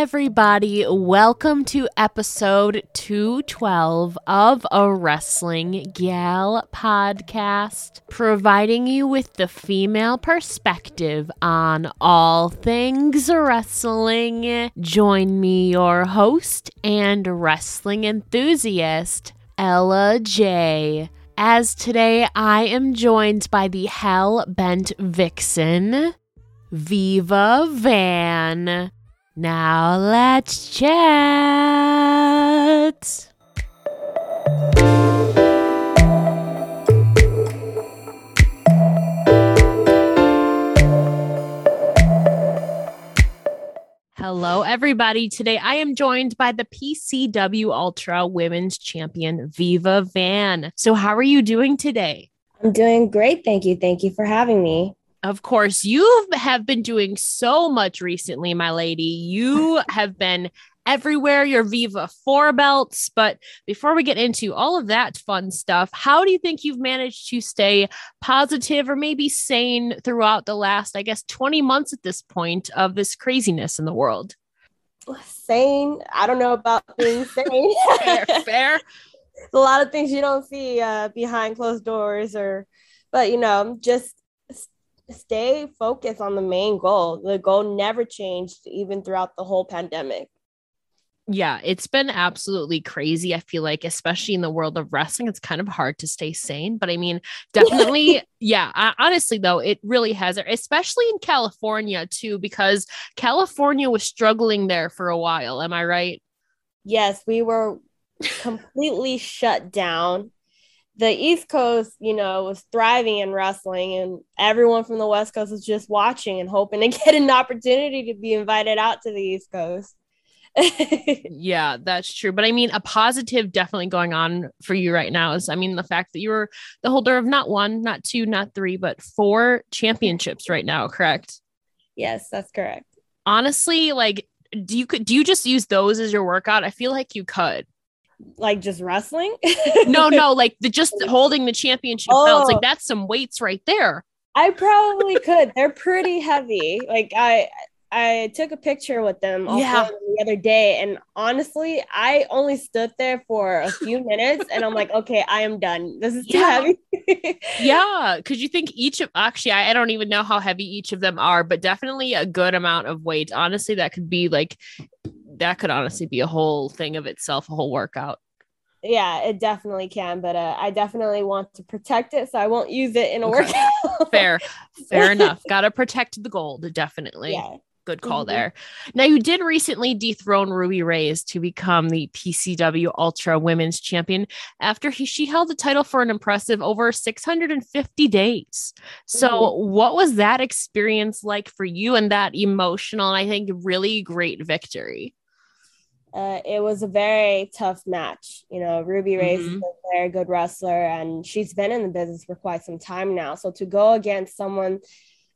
everybody. Welcome to episode 212 of a Wrestling Gal podcast, providing you with the female perspective on all things wrestling. Join me, your host and wrestling enthusiast, Ella Jay. As today I am joined by the hell bent vixen, Viva Van. Now let's chat. Hello, everybody. Today I am joined by the PCW Ultra Women's Champion, Viva Van. So, how are you doing today? I'm doing great. Thank you. Thank you for having me. Of course, you have been doing so much recently, my lady. You have been everywhere, your Viva four belts. But before we get into all of that fun stuff, how do you think you've managed to stay positive or maybe sane throughout the last, I guess, 20 months at this point of this craziness in the world? Sane. I don't know about being sane. fair, fair. a lot of things you don't see uh, behind closed doors or but you know just stay focused on the main goal the goal never changed even throughout the whole pandemic yeah, it's been absolutely crazy. I feel like, especially in the world of wrestling, it's kind of hard to stay sane. But I mean, definitely, yeah. I, honestly, though, it really has, especially in California too, because California was struggling there for a while. Am I right? Yes, we were completely shut down. The East Coast, you know, was thriving in wrestling, and everyone from the West Coast was just watching and hoping to get an opportunity to be invited out to the East Coast yeah, that's true. But I mean, a positive definitely going on for you right now is, I mean, the fact that you were the holder of not one, not two, not three, but four championships right now, correct? Yes, that's correct. Honestly, like, do you could do you just use those as your workout? I feel like you could. Like just wrestling? no, no, like the just holding the championship oh. belts. Like that's some weights right there. I probably could. They're pretty heavy. Like I I took a picture with them yeah. the other day, and honestly, I only stood there for a few minutes, and I'm like, okay, I am done. This is too heavy. yeah, because you think each of actually, I, I don't even know how heavy each of them are, but definitely a good amount of weight. Honestly, that could be like that could honestly be a whole thing of itself, a whole workout. Yeah, it definitely can, but uh, I definitely want to protect it, so I won't use it in a okay. workout. fair, fair enough. Got to protect the gold, definitely. Yeah good call mm-hmm. there. Now, you did recently dethrone Ruby Raze to become the PCW Ultra Women's Champion after he, she held the title for an impressive over 650 days. So, mm-hmm. what was that experience like for you and that emotional and I think really great victory? Uh, it was a very tough match. You know, Ruby Raze mm-hmm. is a very good wrestler and she's been in the business for quite some time now. So to go against someone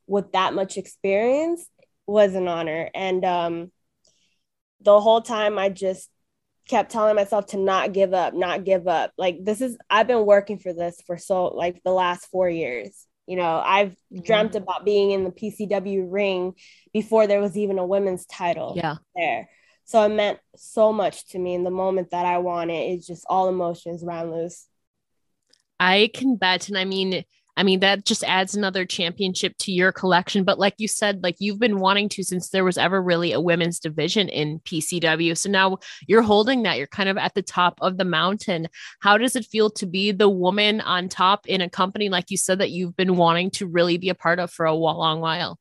with that much experience was an honor. And um, the whole time I just kept telling myself to not give up, not give up. Like this is I've been working for this for so like the last 4 years. You know, I've mm-hmm. dreamt about being in the PCW ring before there was even a women's title yeah. there. So it meant so much to me in the moment that I won it. It's just all emotions ran loose. I can bet. And I mean, I mean, that just adds another championship to your collection. But like you said, like you've been wanting to since there was ever really a women's division in PCW. So now you're holding that. You're kind of at the top of the mountain. How does it feel to be the woman on top in a company, like you said, that you've been wanting to really be a part of for a long while?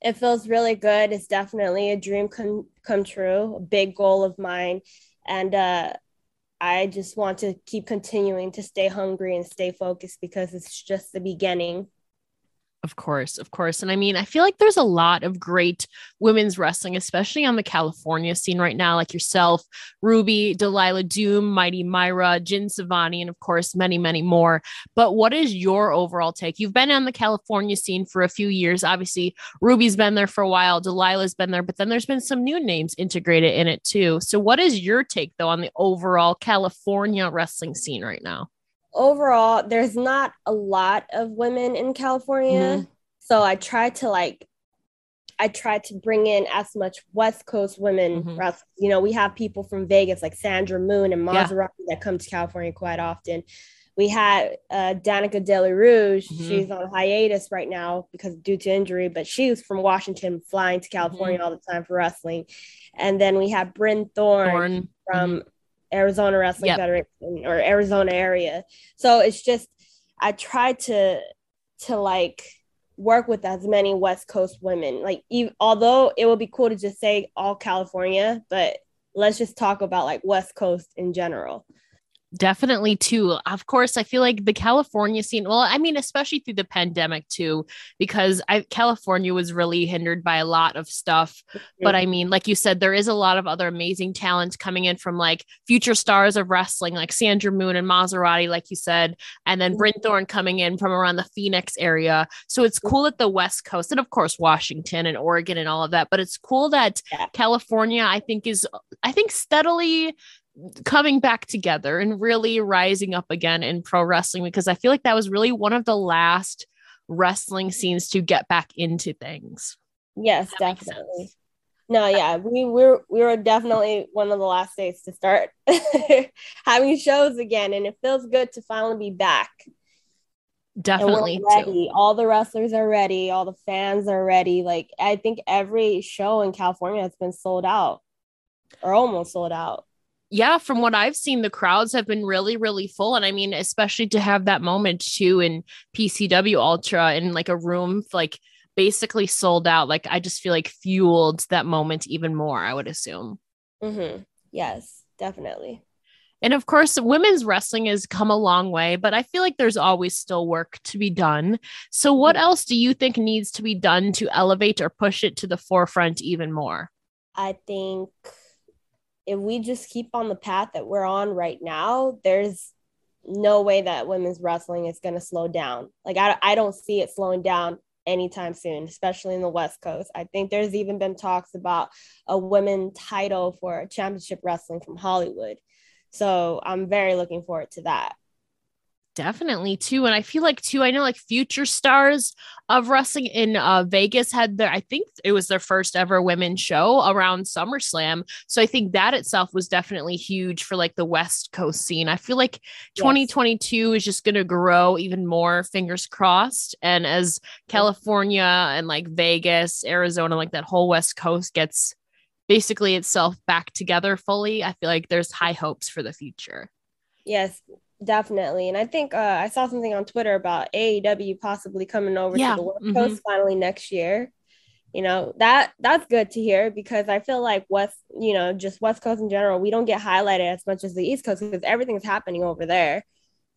It feels really good. It's definitely a dream come, come true, a big goal of mine. And uh, I just want to keep continuing to stay hungry and stay focused because it's just the beginning. Of course, of course. And I mean, I feel like there's a lot of great women's wrestling, especially on the California scene right now, like yourself, Ruby, Delilah Doom, Mighty Myra, Jin Savani, and of course, many, many more. But what is your overall take? You've been on the California scene for a few years. Obviously, Ruby's been there for a while, Delilah's been there, but then there's been some new names integrated in it too. So, what is your take, though, on the overall California wrestling scene right now? Overall, there's not a lot of women in California. Mm-hmm. So I try to like I try to bring in as much West Coast women. Mhm. You know, we have people from Vegas like Sandra Moon and Yeah. That come to California quite often. We had uh, Danika Della Rouge. Mhm. She's on hiatus right now because due to injury, but she was from Washington, flying to Mm-hmm. California all the time for wrestling. And then we had Bryn Thorne Thorne. from Arizona Wrestling Yep. Federation or Arizona area. So it's just I try to to like work with as many West Coast women. Like ev although it would be cool to just say all California, but let's just talk about like West Coast in general. Definitely too. Of course, I feel like the California scene, well, I mean, especially through the pandemic too, because I California was really hindered by a lot of stuff. But I mean, like you said, there is a lot of other amazing talent coming in from like future stars of wrestling, like Sandra Moon and Maserati, like you said, and then. Bryn Thorne coming in from around the Phoenix area. So it's cool that the West Coast and of course Washington and Oregon and all of that, but it's cool that Yeah. California, I think, is I think steadily coming back together and really rising up again in pro wrestling because I feel like that was really one of the last wrestling scenes to get back into things. Yes, definitely. No, yeah, we we're we were definitely one of the last states to start having shows again, and it feels good to finally be back. Definitely. we're too. All the wrestlers are ready. All the fans are ready. Like I think every show in California has been sold out, or almost sold out. Yeah, from what I've seen, the crowds have been really, really full. And I mean, especially to have that moment too in PCW Ultra in like a room like basically sold out. Like I just feel like fueled that moment even more, I would assume. Mm-hmm. Yes, definitely. And of course, women's wrestling has come a long way, but I feel like there's always still work to be done. So, what Mhm. else do you think needs to be done to elevate or push it to the forefront even more? I think if we just keep on the path that we're on right now, there's no way that women's wrestling is going to slow down. Like I, I don't see it slowing down anytime soon, especially in the West Coast. I think there's even been talks about a women title for championship wrestling from Hollywood. So I'm very looking forward to that. Definitely too. And I feel like too, I know like future stars of wrestling in uh, Vegas had their, I think it was their first ever women's show around SummerSlam. So I think that itself was definitely huge for like the West Coast scene. I feel like 2022 is just going to grow even more, fingers crossed. And as California and like Vegas, Arizona, like that whole West Coast gets basically itself back together fully, I feel like there's high hopes for the future. Yes, definitely. And I think uh, I saw something on Twitter about AEW possibly coming over Yeah, to the West mhm. Coast finally next year. You know that that's good to hear because I feel like West, you know, just West Coast in general, we don't get highlighted as much as the East Coast because everything's happening over there.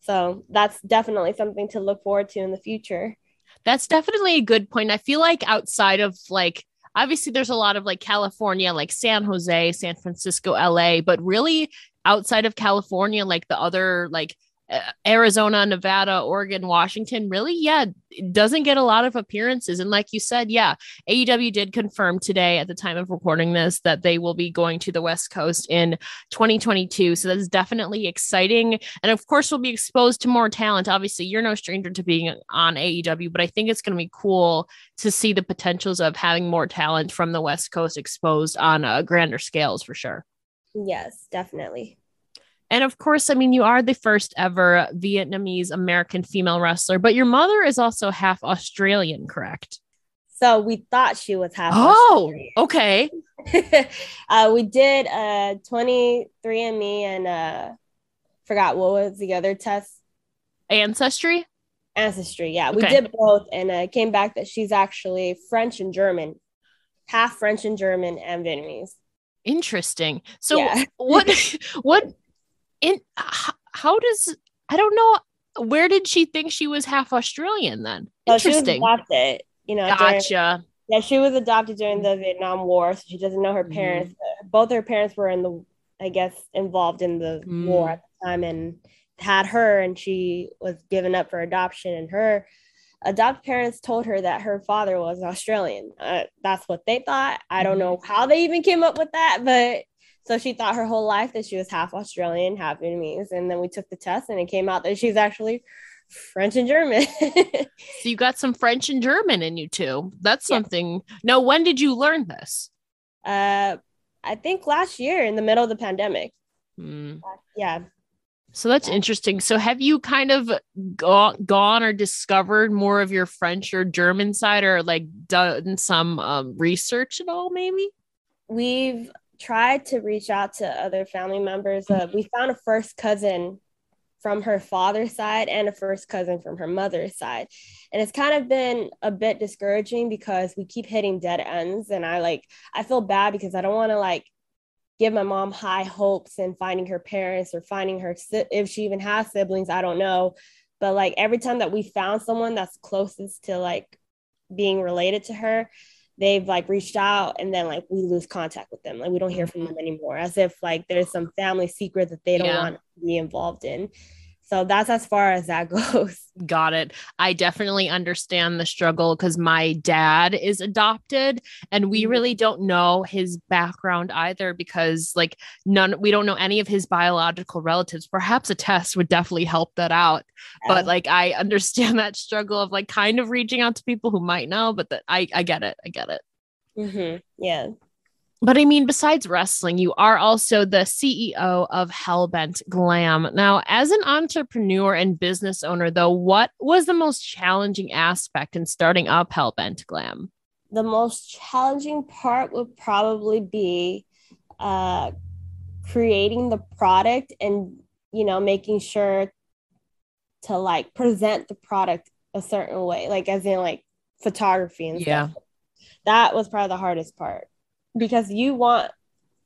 So that's definitely something to look forward to in the future. That's definitely a good point. I feel like outside of like obviously there's a lot of like California, like San Jose, San Francisco, LA, but really outside of California, like the other like uh, Arizona, Nevada, Oregon, Washington, really, yeah, doesn't get a lot of appearances. And like you said, yeah, AEW did confirm today at the time of recording this that they will be going to the West Coast in 2022. So that's definitely exciting. And of course, we'll be exposed to more talent. Obviously, you're no stranger to being on AEW, but I think it's going to be cool to see the potentials of having more talent from the West Coast exposed on grander scales for sure. Yes, definitely. And of course, I mean, you are the first ever Vietnamese American female wrestler, but your mother is also half Australian, correct? So we thought she was half. Oh, okay. Uh, we did uh 23andMe and uh forgot what was the other test Ancestry? ancestry. Yeah, we did both, and uh, it came back that she's actually French and German, half French and German and Vietnamese. Interesting. So, Yeah. what, what, in, how does, I don't know, where did she think she was half Australian then? Was Interesting. adopted. You know, during, Gotcha. yeah, she was adopted during the Vietnam War, so she doesn't know her Mhm. parents. Both her parents were in the, I guess, involved in the Mm. war at the time, and had her, and she was given up for adoption. And her adopted parents told her that her father was Australian. Uh, that's what they thought. I don't know how they even came up with that, but so she thought her whole life that she was half Australian, half Vietnamese. And then we took the test, and it came out that she's actually French and German. so you got some French and German in you too. That's something. Yeah. Now, when did you learn this? Uh, I think last year in the middle of the pandemic. Mm. Uh, yeah. So that's interesting. So have you kind of go- gone or discovered more of your French or German side or like done some um, research at all maybe? We've tried to reach out to other family members. Uh, we found a first cousin from her father's side and a first cousin from her mother's side. And it's kind of been a bit discouraging because we keep hitting dead ends. And I like, I feel bad because I don't want to like give my mom high hopes and finding her parents or finding her if she even has siblings i don't know. But like every time that we found someone that's closest to like being related to her they've like reached out and then like we lose contact with them. Like we don't hear from mm-hmm. them anymore as if like there's some family secret that they don't yeah. want to be involved in so that's as far as that goes. Got it. I definitely understand the struggle because my dad is adopted and we mm-hmm. really don't know his background either because, like, none, we don't know any of his biological relatives. Perhaps a test would definitely help that out. Yeah. But, like, I understand that struggle of, like, kind of reaching out to people who might know, but that I, I get it. I get it. Mm-hmm. Yeah. But I mean, besides wrestling, you are also the CEO of Hellbent Glam. Now, as an entrepreneur and business owner, though, what was the most challenging aspect in starting up Hellbent Glam? The most challenging part would probably be uh, creating the product and, you know, making sure to like present the product a certain way, like as in like photography and yeah. stuff. That was probably the hardest part because you want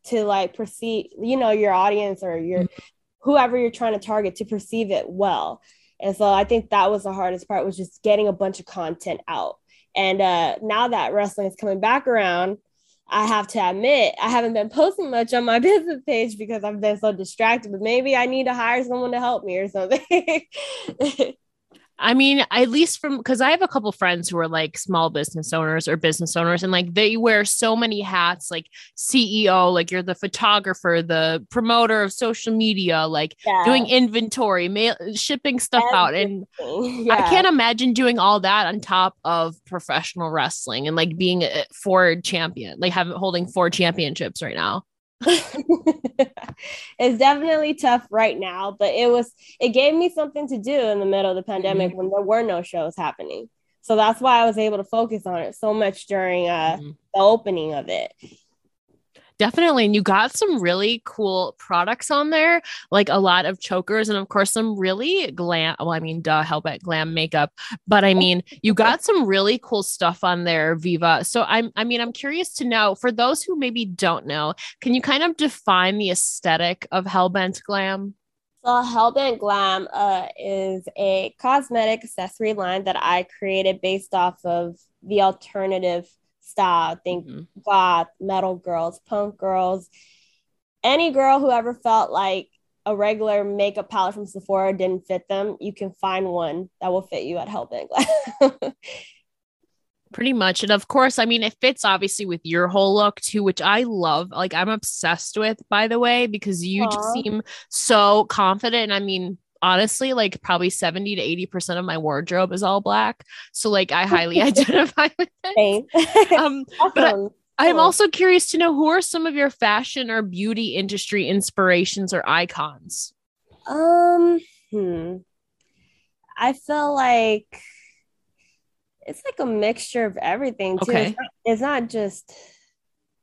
to like perceive, you know, your audience or your mm-hmm. whoever you're trying to target to perceive it well. And so I think that was the hardest part was just getting a bunch of content out. And uh, now that wrestling is coming back around, I have to admit I haven't been posting much on my business page because I've been so distracted. But maybe I need to hire someone to help me or something. I mean, at least from because I have a couple friends who are like small business owners or business owners, and like they wear so many hats, like CEO, like you're the photographer, the promoter of social media, like yeah. doing inventory, mail, shipping stuff out, and yeah. I can't imagine doing all that on top of professional wrestling and like being a Ford champion, like having holding four championships right now. it's definitely tough right now, but it was it gave me something to do in the middle of the pandemic mm-hmm. when there were no shows happening. So that's why I was able to focus on it so much during uh, mm-hmm. the opening of it. Definitely. And you got some really cool products on there, like a lot of chokers and of course some really glam. Well, I mean, duh, Hellbent glam makeup. But I mean, you got some really cool stuff on there, Viva. So I'm I mean, I'm curious to know for those who maybe don't know, can you kind of define the aesthetic of Hellbent glam? So Hellbent Glam uh, is a cosmetic accessory line that I created based off of the alternative style. Think mm-hmm. goth, metal girls, punk girls, any girl who ever felt like a regular makeup palette from Sephora didn't fit them, you can find one that will fit you at Hellbent. Pretty much. And of course, I mean, it fits obviously with your whole look too, which I love. Like, I'm obsessed with, by the way, because you Aww. just seem so confident. I mean, honestly like probably 70 to 80% of my wardrobe is all black. So like i highly identify with it. Um but I, i'm also curious to know who are some of your fashion or beauty industry inspirations or icons? Um hmm. i feel like it's like a mixture of everything too. Okay. it's, not, it's not just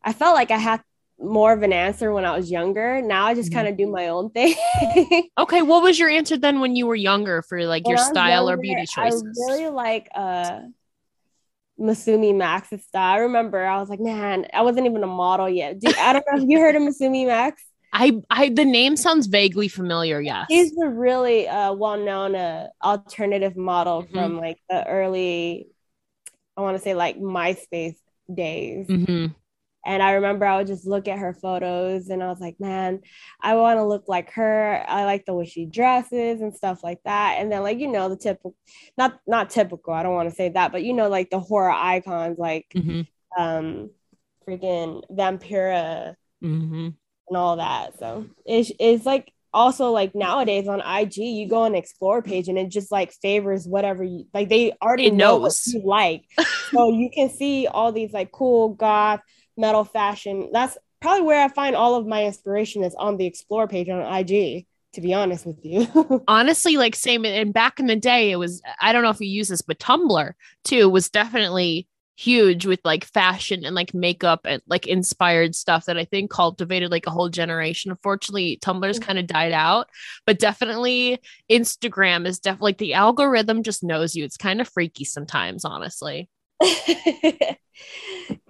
i felt like i had more of an answer when I was younger. Now I just mm-hmm. kind of do my own thing. okay, what was your answer then when you were younger for like when your style younger, or beauty choices? I really like uh Masumi Max's style. I remember I was like, man, I wasn't even a model yet. I don't know if you heard of Masumi Max. I, I, the name sounds vaguely familiar. Yes, he's a really uh, well-known uh, alternative model mm-hmm. from like the early, I want to say like MySpace days. Mm-hmm. And I remember I would just look at her photos and I was like, man, I want to look like her. I like the way she dresses and stuff like that. And then like, you know, the typical not not typical, I don't want to say that, but you know, like the horror icons like mm-hmm. um freaking Vampira mm-hmm. and all that. So it's it's like also like nowadays on IG, you go on explore page and it just like favors whatever you like. They already It know what you like, so you can see all these like cool goth metal fashion. That's probably where I find all of my inspiration is on the explore page on IG. To be honest with you, honestly like same and back in the day it was i don't know if you use this but tumblr too was definitely huge with like fashion and like makeup and like inspired stuff that i think cultivated like a whole generation unfortunately tumblr's mm-hmm. kind of died out but definitely instagram is definitely like the algorithm just knows you it's kind of freaky sometimes honestly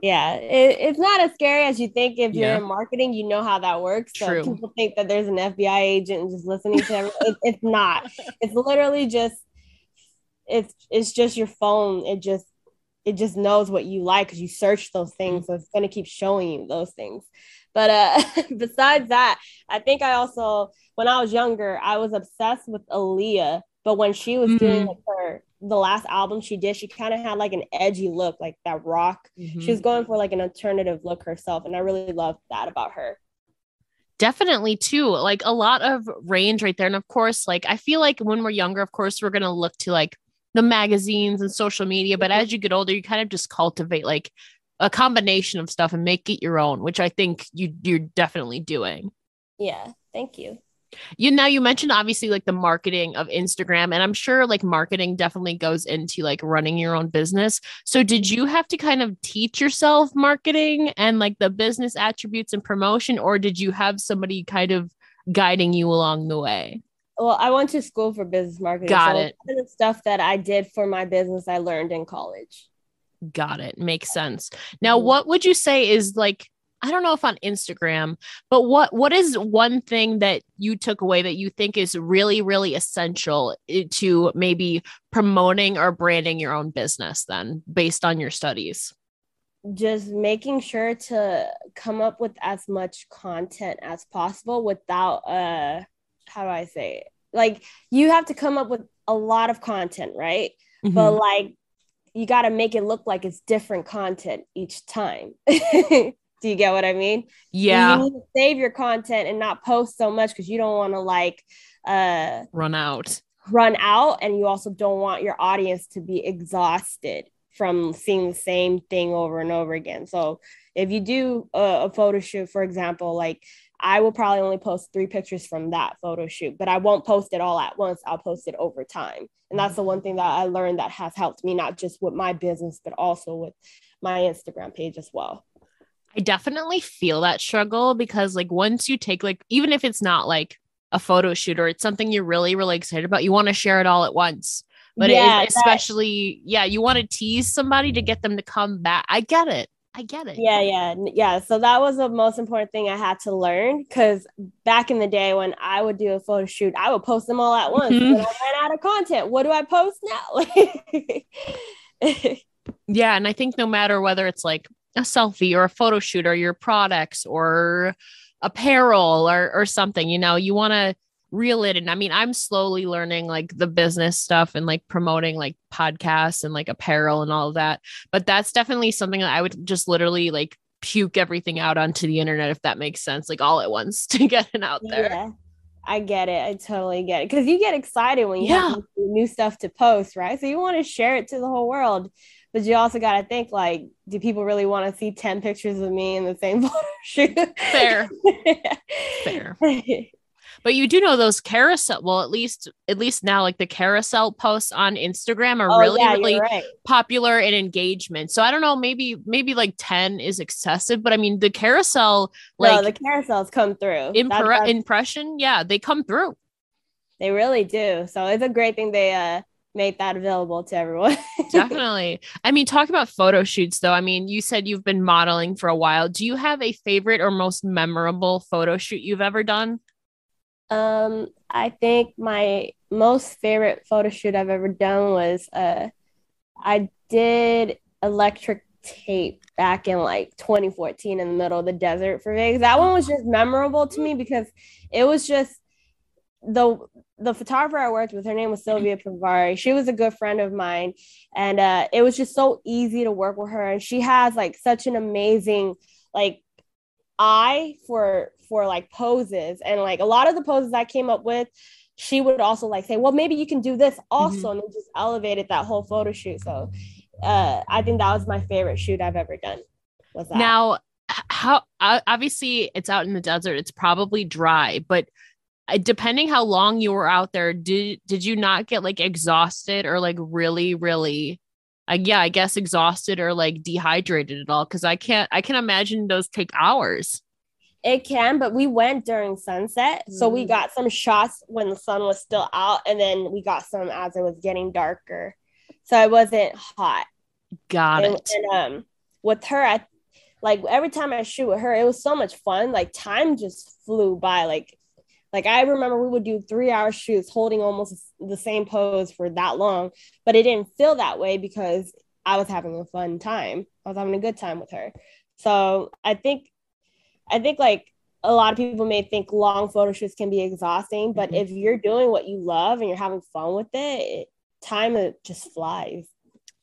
yeah, it, it's not as scary as you think. If you're Yeah. in marketing, you know how that works. So True. people think that there's an FBI agent just listening to everything. it, it's not. It's literally just it's it's just your phone. It just it just knows what you like because you search those things, so it's gonna keep showing you those things. But uh, besides that, I think I also when I was younger, I was obsessed with Aaliyah. But when she was doing Mhm. like her the last album she did, she kind of had like an edgy look, like that rock. She was going for like an alternative look herself, and I really loved that about her. definitely too like a lot of range right there and of course like i feel like when we're younger of course we're going to look to like the magazines and social media but as you get older you kind of just cultivate like a combination of stuff and make it your own which i think you you're definitely doing Yeah, thank you. You now you mentioned obviously like the marketing of instagram and i'm sure like marketing definitely goes into like running your own business so did you have to kind of teach yourself marketing and like the business attributes and promotion or did you have somebody kind of guiding you along the way Well, I went to school for business marketing. Got so it. a lot of The stuff that I did for my business, I learned in college. got it makes sense now Mhm. what would you say is like i don't know if on instagram but what what is one thing that you took away that you think is really really essential to maybe promoting or branding your own business then based on your studies Just making sure to come up with as much content as possible without uh how do I say it? Like you have to come up with a lot of content, right? but Mhm. like you got to make it look like it's different content each time. Do you get what I mean? yeah You need to save your content and not post so much because you don't want to like uh run out run out and you also don't want your audience to be exhausted from seeing the same thing over and over again. So if you do a, a photo shoot, for example, like I will probably only post three pictures from that photo shoot, but I won't post it all at once. I'll post it over time. And that's the one thing that I learned that has helped me, not just with my business, but also with my Instagram page as well. I definitely feel that struggle because like once you take like even if it's not like a photo shoot or it's something you're really really excited about, you want to share it all at once. But it is Yeah, that- especially yeah, you want to tease somebody to get them to come back. I get it. I get it. Yeah, yeah, yeah. So that was the most important thing I had to learn because back in the day when I would do a photo shoot, I would post them all at once. Mhm. When I ran out of content, what do I post now? Yeah, and I think no matter whether it's like a selfie or a photo shoot or your products or apparel or or something, you know, you want to reel it in. I mean, I'm slowly learning like the business stuff and like promoting like podcasts and like apparel and all of that. But that's definitely something that I would just literally like puke everything out onto the internet if that makes sense, like all at once to get it out there. yeah, I get it. I totally get it because you get excited when you Yeah. have new stuff to post, right? So you want to share it to the whole world. But you also got to think like, do people really want to see 10 pictures of me in the same photo shoot? Fair. Fair. But you do know those carousel. Well, at least at least now, like the carousel posts on Instagram are oh, really yeah, really right. popular in engagement. So I don't know, maybe maybe like ten is excessive, but I mean the carousel no, like the carousels come through. Impre- impression, yeah, they come through. They really do. So it's a great thing they uh made that available to everyone. Definitely. I mean, talk about photo shoots though. I mean, you said you've been modeling for a while. Do you have a favorite or most memorable photo shoot you've ever done? um, I think my most favorite photo shoot I've ever done was uh I did electric tape back in like 2014 in the middle of the desert for Vegas. That one was just memorable to me because it was just the the photographer I worked with, her name was Sylvia Pavari. She was a good friend of mine, and uh, it was just so easy to work with her. And she has like such an amazing like eye for for like poses and like a lot of the poses I came up with she would also like say well maybe you can do this also mm-hmm. and it just elevated that whole photo shoot so uh I think that was my favorite shoot I've ever done was that. now how obviously it's out in the desert it's probably dry but depending how long you were out there did did you not get like exhausted or like really really uh, yeah i guess exhausted or like dehydrated at all because i can't i can imagine those take hours it can but we went during sunset mm. so we mm. got some shots when the sun was still out and then we got some as it was getting darker so I wasn't hot got and, it and um with her i like every time i shoot with her it was so much fun like time just flew by like like I remember we would do three hour shoots holding almost the same pose for that long, but it didn't feel that way because I was having a fun time. I was having a good time with her. So I think, I think like a lot of people may think long photo shoots can be exhausting, but mm-hmm. if you're doing what you love and you're having fun with it, it time it just flies.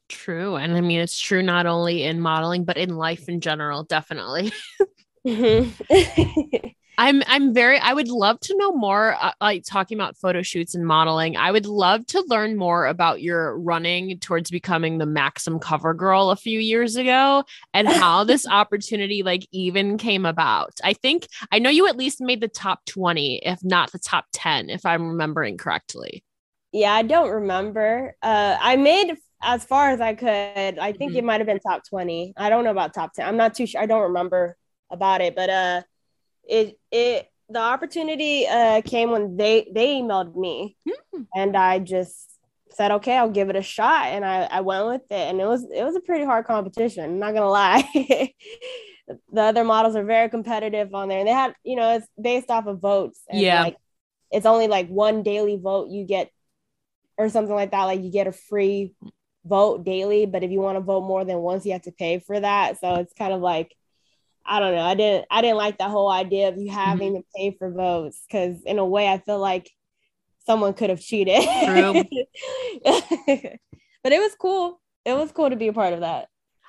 True. And I mean, it's true not only in modeling, but in life in general, definitely. mm-hmm. I'm I'm very I would love to know more uh, like talking about photo shoots and modeling. I would love to learn more about your running towards becoming the Maxim cover girl a few years ago and how this opportunity like even came about. I think I know you at least made the top 20 if not the top 10 if I'm remembering correctly. Yeah, I don't remember. Uh I made as far as I could. I think mm-hmm. it might have been top 20. I don't know about top 10. I'm not too sure. I don't remember about it, but uh it it the opportunity uh, came when they they emailed me. Mm. and I just said okay I'll give it a shot. And I, I went with it. And it was it was a pretty hard competition I'm not gonna lie. The other models are very competitive on there. And they had you know it's based off of votes. Yeah. like it's only like one daily vote you get or something like that. Like you get a free vote daily. But if you want to vote more than once you have to pay for that. So it's kind of like I don't know. I didn't I didn't like the whole idea of you having mm-hmm. to pay for votes because in a way I feel like someone could have cheated. True. but it was cool. It was cool to be a part of that.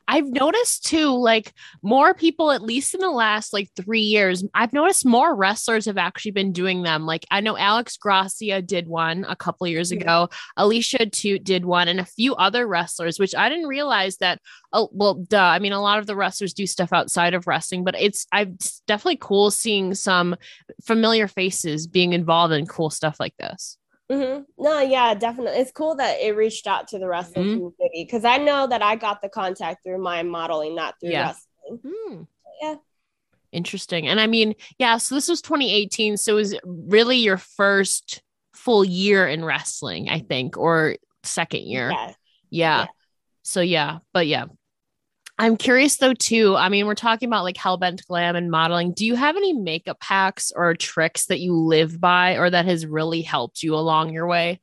I've noticed too, like more people, at least in the last like three years, I've noticed more wrestlers have actually been doing them. Like I know Alex Gracia did one a couple years ago, Alicia Atout did one, and a few other wrestlers, which I didn't realize that. Oh, well, duh. I mean, a lot of the wrestlers do stuff outside of wrestling, but it's I've it's definitely cool seeing some familiar faces being involved in cool stuff like this. Mm-hmm. No, yeah, definitely. It's cool that it reached out to the wrestling mm-hmm. community because I know that I got the contact through my modeling, not through yeah. wrestling. Mm. Yeah. Interesting. And I mean, yeah, so this was 2018. So it was really your first full year in wrestling, I think, or second year. Yeah. yeah. yeah. So yeah, but yeah, I'm curious though too. I mean, we're talking about like hellbent glam and modeling. Do you have any makeup hacks or tricks that you live by or that has really helped you along your way?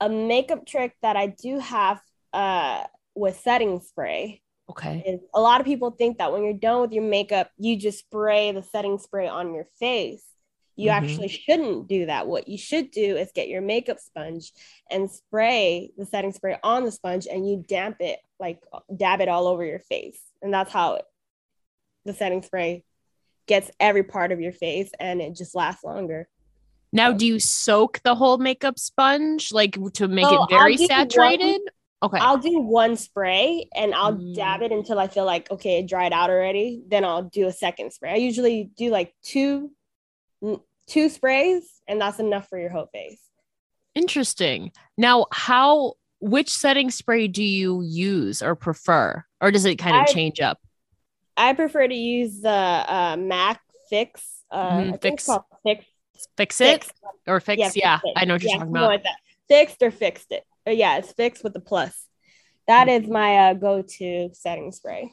A makeup trick that I do have uh with setting spray. Okay. Is a lot of people think that when you're done with your makeup, you just spray the setting spray on your face. You mm-hmm. actually shouldn't do that. What you should do is get your makeup sponge and spray the setting spray on the sponge and you damp it, like dab it all over your face. And that's how it, the setting spray gets every part of your face and it just lasts longer. Now, do you soak the whole makeup sponge like to make it very saturated? One, okay. I'll do one spray and I'll mm. dab it until I feel like, okay, it dried out already. Then I'll do a second spray. I usually do like two two sprays and that's enough for your whole face. Interesting. Now, how which setting spray do you use or prefer or does it kind of I, change up? I prefer to use the uh, MAC Fix uh mm, fix. fix fix it or fix yeah, yeah fix I know what you're yeah, talking about. Like that. Fixed or fixed it. Uh, yeah, it's fixed with the plus. That mm. is my uh, go-to setting spray.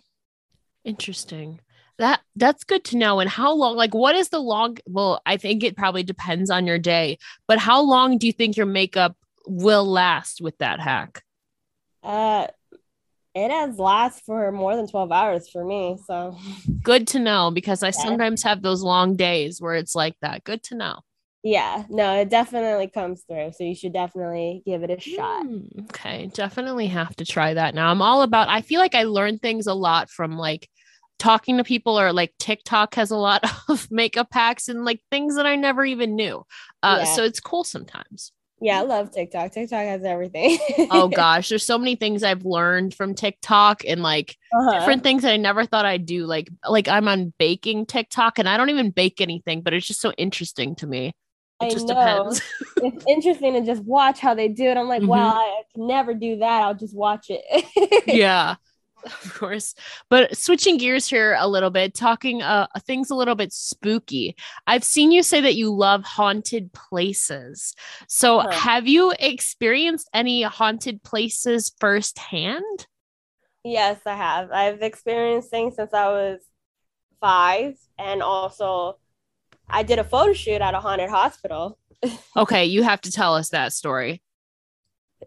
Interesting that that's good to know. And how long like what is the long well i think it probably depends on your day but how long do you think your makeup will last with that hack? Uh it has last for more than 12 hours for me so. Good to know because i yeah. sometimes have those long days where it's like that. Good to know. Yeah no it definitely comes through so you should definitely give it a shot. Mm, okay definitely have to try that. Now i'm all about i feel like i learn things a lot from like talking to people or like TikTok has a lot of makeup hacks and like things that I never even knew. Uh, Yeah. So it's cool sometimes. Yeah, I love TikTok. TikTok has everything. Oh gosh, there's so many things I've learned from TikTok and like Uh-huh. different things that I never thought I'd do. Like like I'm on baking TikTok and I don't even bake anything, but it's just so interesting to me. It I just know. depends. it's interesting to just watch how they do it. I'm like, Mhm. wow, I can never do that. I'll just watch it. yeah of course. But switching gears here a little bit talking uh things a little bit spooky. I've seen you say that you love haunted places. So have you experienced any haunted places firsthand? Yes, I have. I've experienced things since I was five, and also I did a photo shoot at a haunted hospital. okay you have to tell us that story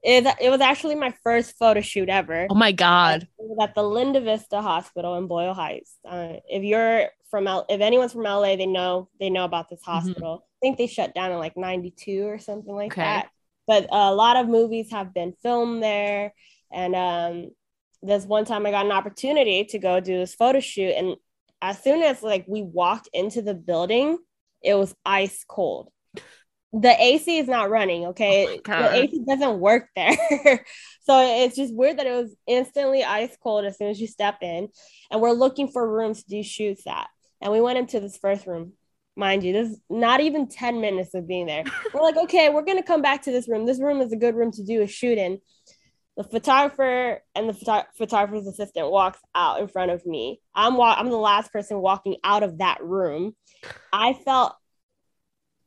It, it was actually my first photo shoot ever. oh my god It was at the Linda Vista Hospital in Boyle Heights. Uh, if you're from L- if anyone's from LA, they know they know about this hospital. I think they shut down in like '92 or something like Okay. that. But a lot of movies have been filmed there, and um, this one time I got an opportunity to go do this photo shoot, and as soon as like we walked into the building, it was ice cold. The AC is not running, okay? Oh the AC doesn't work there. so it's just weird that it was instantly ice cold as soon as you step in. And we're looking for rooms to do shoots at. And we went into this first room. Mind you, this is not even 10 minutes of being there. We're like, okay, we're gonna come back to this room. This room is a good room to do a shoot in. The photographer and the photo- photographer's assistant walks out in front of me. I'm wa- I'm the last person walking out of that room. I felt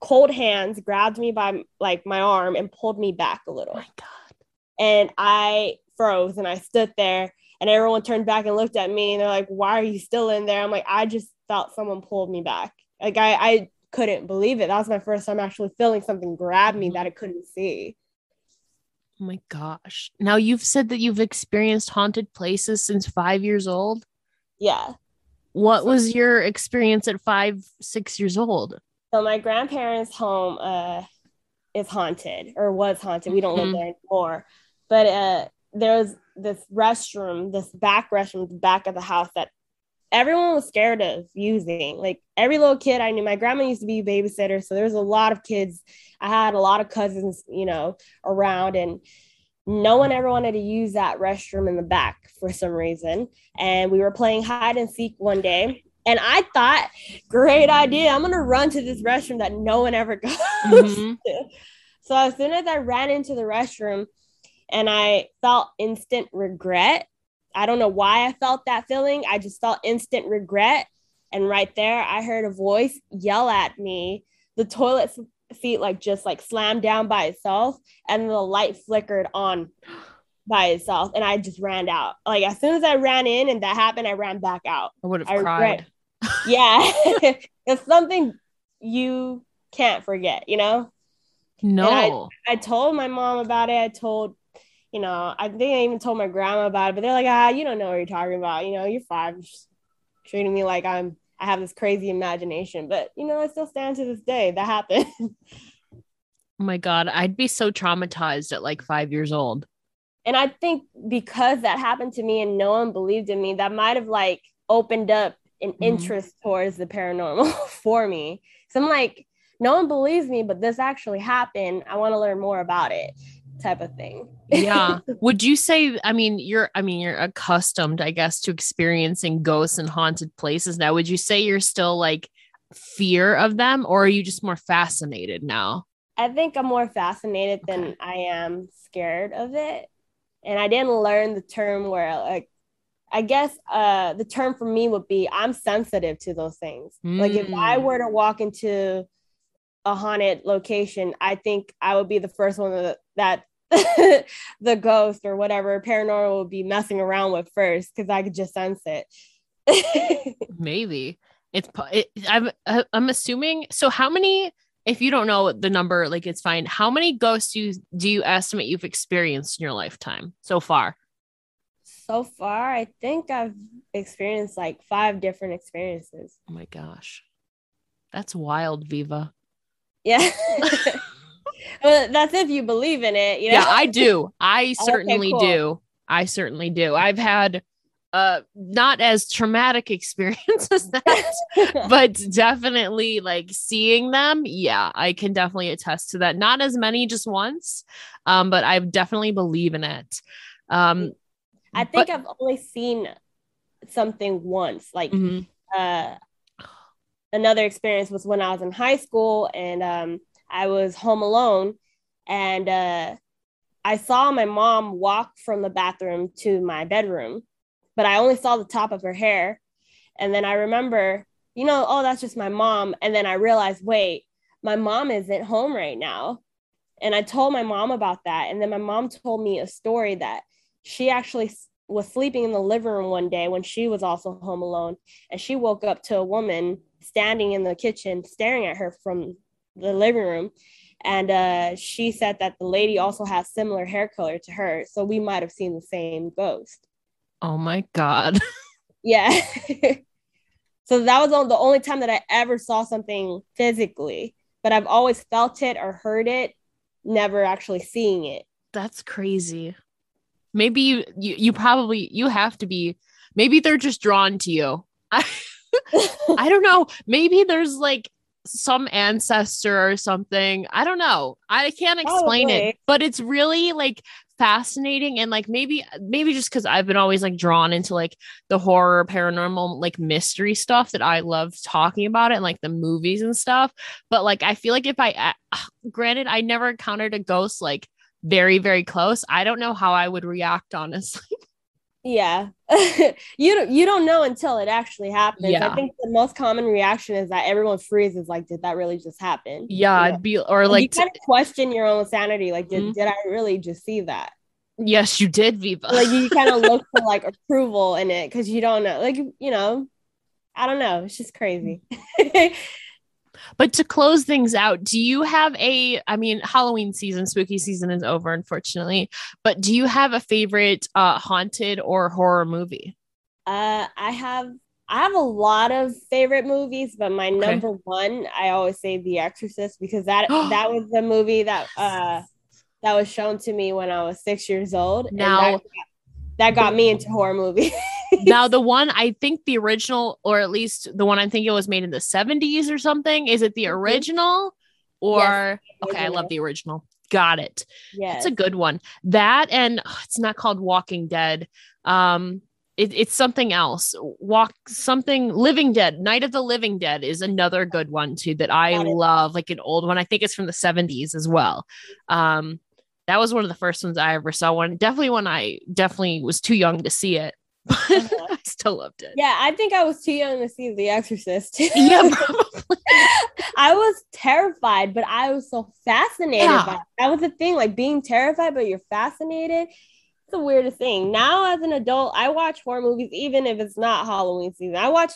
cold hands grabbed me by like my arm and pulled me back a little oh my god and I froze and I stood there and everyone turned back and looked at me and they're like, why are you still in there? I'm like, I just felt someone pulled me back. Like I, I couldn't believe it. That was my first time actually feeling something grab me mm-hmm. that I couldn't see. oh my gosh now you've said that you've experienced haunted places since five years old Yeah. what was your experience at five six years old So my grandparents' home uh is haunted or was haunted. We don't live there anymore. But uh there's this restroom, this back restroom the back of the house that everyone was scared of using. Like every little kid I knew, my grandma used to be a babysitter, so there was a lot of kids. I had a lot of cousins, you know, around and no one ever wanted to use that restroom in the back for some reason. And we were playing hide and seek one day. And I thought, great idea. I'm going to run to this restroom that no one ever goes Mhm. to. So as soon as I ran into the restroom and I felt instant regret, I don't know why I felt that feeling. I just felt instant regret. And right there, I heard a voice yell at me. The toilet seat like just like slammed down by itself and the light flickered on by itself and I just ran out. Like as soon as I ran in and that happened, I ran back out. i would have cried regret- Yeah. it's something you can't forget, you know? no I told my mom about it. I told, you know, I think I even told my grandma about it, but they're like, ah, you don't know what you're talking about. You know, you're five, You're just treating me like I'm, I have this crazy imagination. But, you know, I still stand to this day. That happened. Oh my god, I'd be so traumatized at like five years old. and I think because that happened to me and no one believed in me, that might have like opened up an Mhm. interest towards the paranormal for me. So I'm like, no one believes me, but this actually happened. I want to learn more about it, type of thing. Yeah. Would you say? I mean, you're. I mean, you're accustomed, I guess, to experiencing ghosts and haunted places. Now, would you say you're still like fear of them, or are you just more fascinated now? I think I'm more fascinated than I am scared of it. And I didn't learn the term where like I guess uh the term for me would be I'm sensitive to those things. Like if I Mm. were to walk into a haunted location, I think I would be the first one that, that the ghost or whatever paranormal would be messing around with first because I could just sense it. Maybe it's. It, I'm. uh, I'm assuming. So, how many? If you don't know the number, like it's fine. How many ghosts do you, do you estimate you've experienced in your lifetime so far? So far, I think I've experienced like five different experiences. Oh my gosh, that's wild, Viva. Yeah. well, that's if you believe in it, you know. yeah i do i certainly cool. do i certainly do i've had uh not as traumatic experience as that but definitely like seeing them yeah i can definitely attest to that not as many just once um but i definitely believe in it um i think but- i've only seen something once like mm-hmm. uh another experience was when i was in high school and um i was home alone and uh i saw my mom walk from the bathroom to my bedroom but I only saw the top of her hair. And then I remember, you know, oh, that's just my mom. And then I realized, wait, my mom isn't home right now. And I told my mom about that. And then my mom told me a story that she actually was sleeping in the living room one day when she was also home alone. And she woke up to a woman standing in the kitchen staring at her from the living room. And uh, she said that the lady also has similar hair color to her. So we might have seen the same ghost. Oh my God. yeah. so that was the only time that I ever saw something physically, but I've always felt it or heard it, never actually seeing it. That's crazy. Maybe you you, you probably you have to be maybe they're just drawn to you. I I don't know. Maybe there's like some ancestor or something. I don't know. I can't explain Probably. it, but it's really like fascinating and like maybe maybe just because I've been always like drawn into like the horror paranormal like mystery stuff that I love talking about it and like the movies and stuff but like I feel like if I uh, granted I never encountered a ghost like very very close. I don't know how I would react honestly. Yeah. You you don't know until it actually happens. Yeah. i think the most common reaction is that everyone freezes like did that really just happen? Yeah you know? be or like, you kind of question your own sanity like did, mm-hmm. did i really just see that? Yes you did viva. Like you kind of look for like approval in it because you don't know like you know i don't know. It's just crazy But to close things out, do you have a, I mean, Halloween season, spooky season is over, unfortunately, but do you have a favorite uh, haunted or horror movie? Uh, I have I have a lot of favorite movies, but my okay. number one, I always say The Exorcist because that that was the movie that uh that was shown to me when I was six years old. Now that got me into horror movies. now the one I think the original, or at least the one I'm thinking was made in the 70s or something. Is it the mm-hmm. original? Or yes, okay, I love the original. Got it. Yeah, it's a good one. That and oh, it's not called Walking Dead. Um, it, it's something else. Walk something Living Dead. Night of the Living Dead is another good one too that I love. Like an old one. I think it's from the 70s as well. Um, that was one of the first ones I ever saw. One definitely when I definitely was too young to see it, but uh-huh. I still loved it. Yeah, I think I was too young to see The Exorcist. yeah, probably. I was terrified, but I was so fascinated yeah. by it. That was the thing, like being terrified, but you're fascinated. It's the weirdest thing. Now, as an adult, I watch horror movies, even if it's not Halloween season. I watch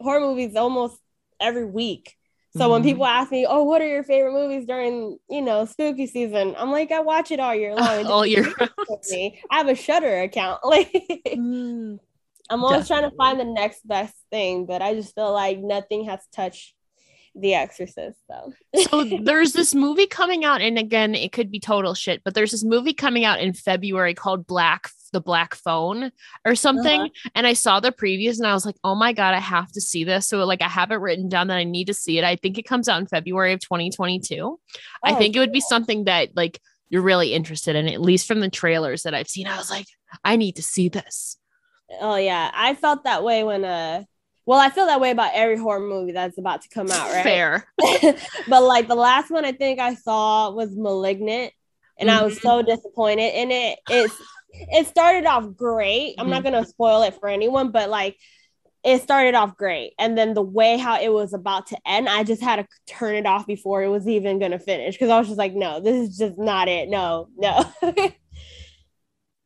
horror movies almost every week so mm-hmm. when people ask me, "Oh, what are your favorite movies during you know spooky season?" I'm like, I watch it all year long. all year. I have a Shudder account. Like, mm, I'm always definitely. trying to find the next best thing, but I just feel like nothing has touched The Exorcist. though. so there's this movie coming out, and again, it could be total shit, but there's this movie coming out in February called Black the black phone or something uh-huh. and i saw the previews and i was like oh my god i have to see this so like i have it written down that i need to see it i think it comes out in february of 2022 oh, i think cool. it would be something that like you're really interested in at least from the trailers that i've seen i was like i need to see this oh yeah i felt that way when uh well, I feel that way about every horror movie that's about to come out, right? Fair. but like the last one I think I saw was Malignant, and mm-hmm. I was mm-hmm. so disappointed in it. It's it started off great. I'm mm-hmm. not gonna spoil it for anyone, but like it started off great. And then the way how it was about to end, I just had to turn it off before it was even gonna finish because I was just like, no, this is just not it. No, no.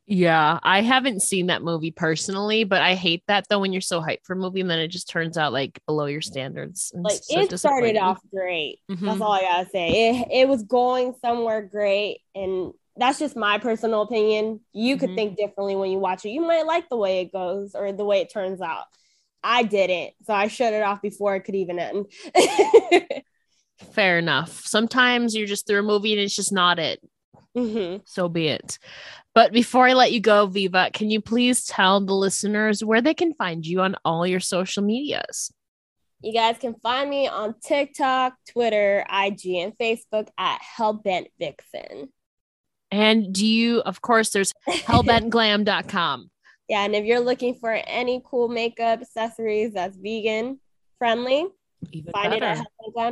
yeah, I haven't seen that movie personally, but I hate that though when you're so hyped for a movie and then it just turns out like below your standards. Like so it started off great. Mm-hmm. That's all I gotta say. It it was going somewhere great and that's just my personal opinion. You could mm-hmm. think differently when you watch it. You might like the way it goes or the way it turns out. I didn't. So I shut it off before it could even end. Fair enough. Sometimes you're just through a movie and it's just not it. Mm-hmm. So be it. But before I let you go, Viva, can you please tell the listeners where they can find you on all your social medias? You guys can find me on TikTok, Twitter, IG, and Facebook at Hellbent Vixen. And do you, of course, there's hellbentglam.com. yeah, and if you're looking for any cool makeup accessories that's vegan friendly, Even find better. it at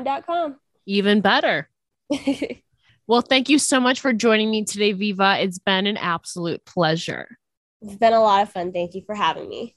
hellbentglam.com. Even better. well, thank you so much for joining me today, Viva. It's been an absolute pleasure. It's been a lot of fun. Thank you for having me.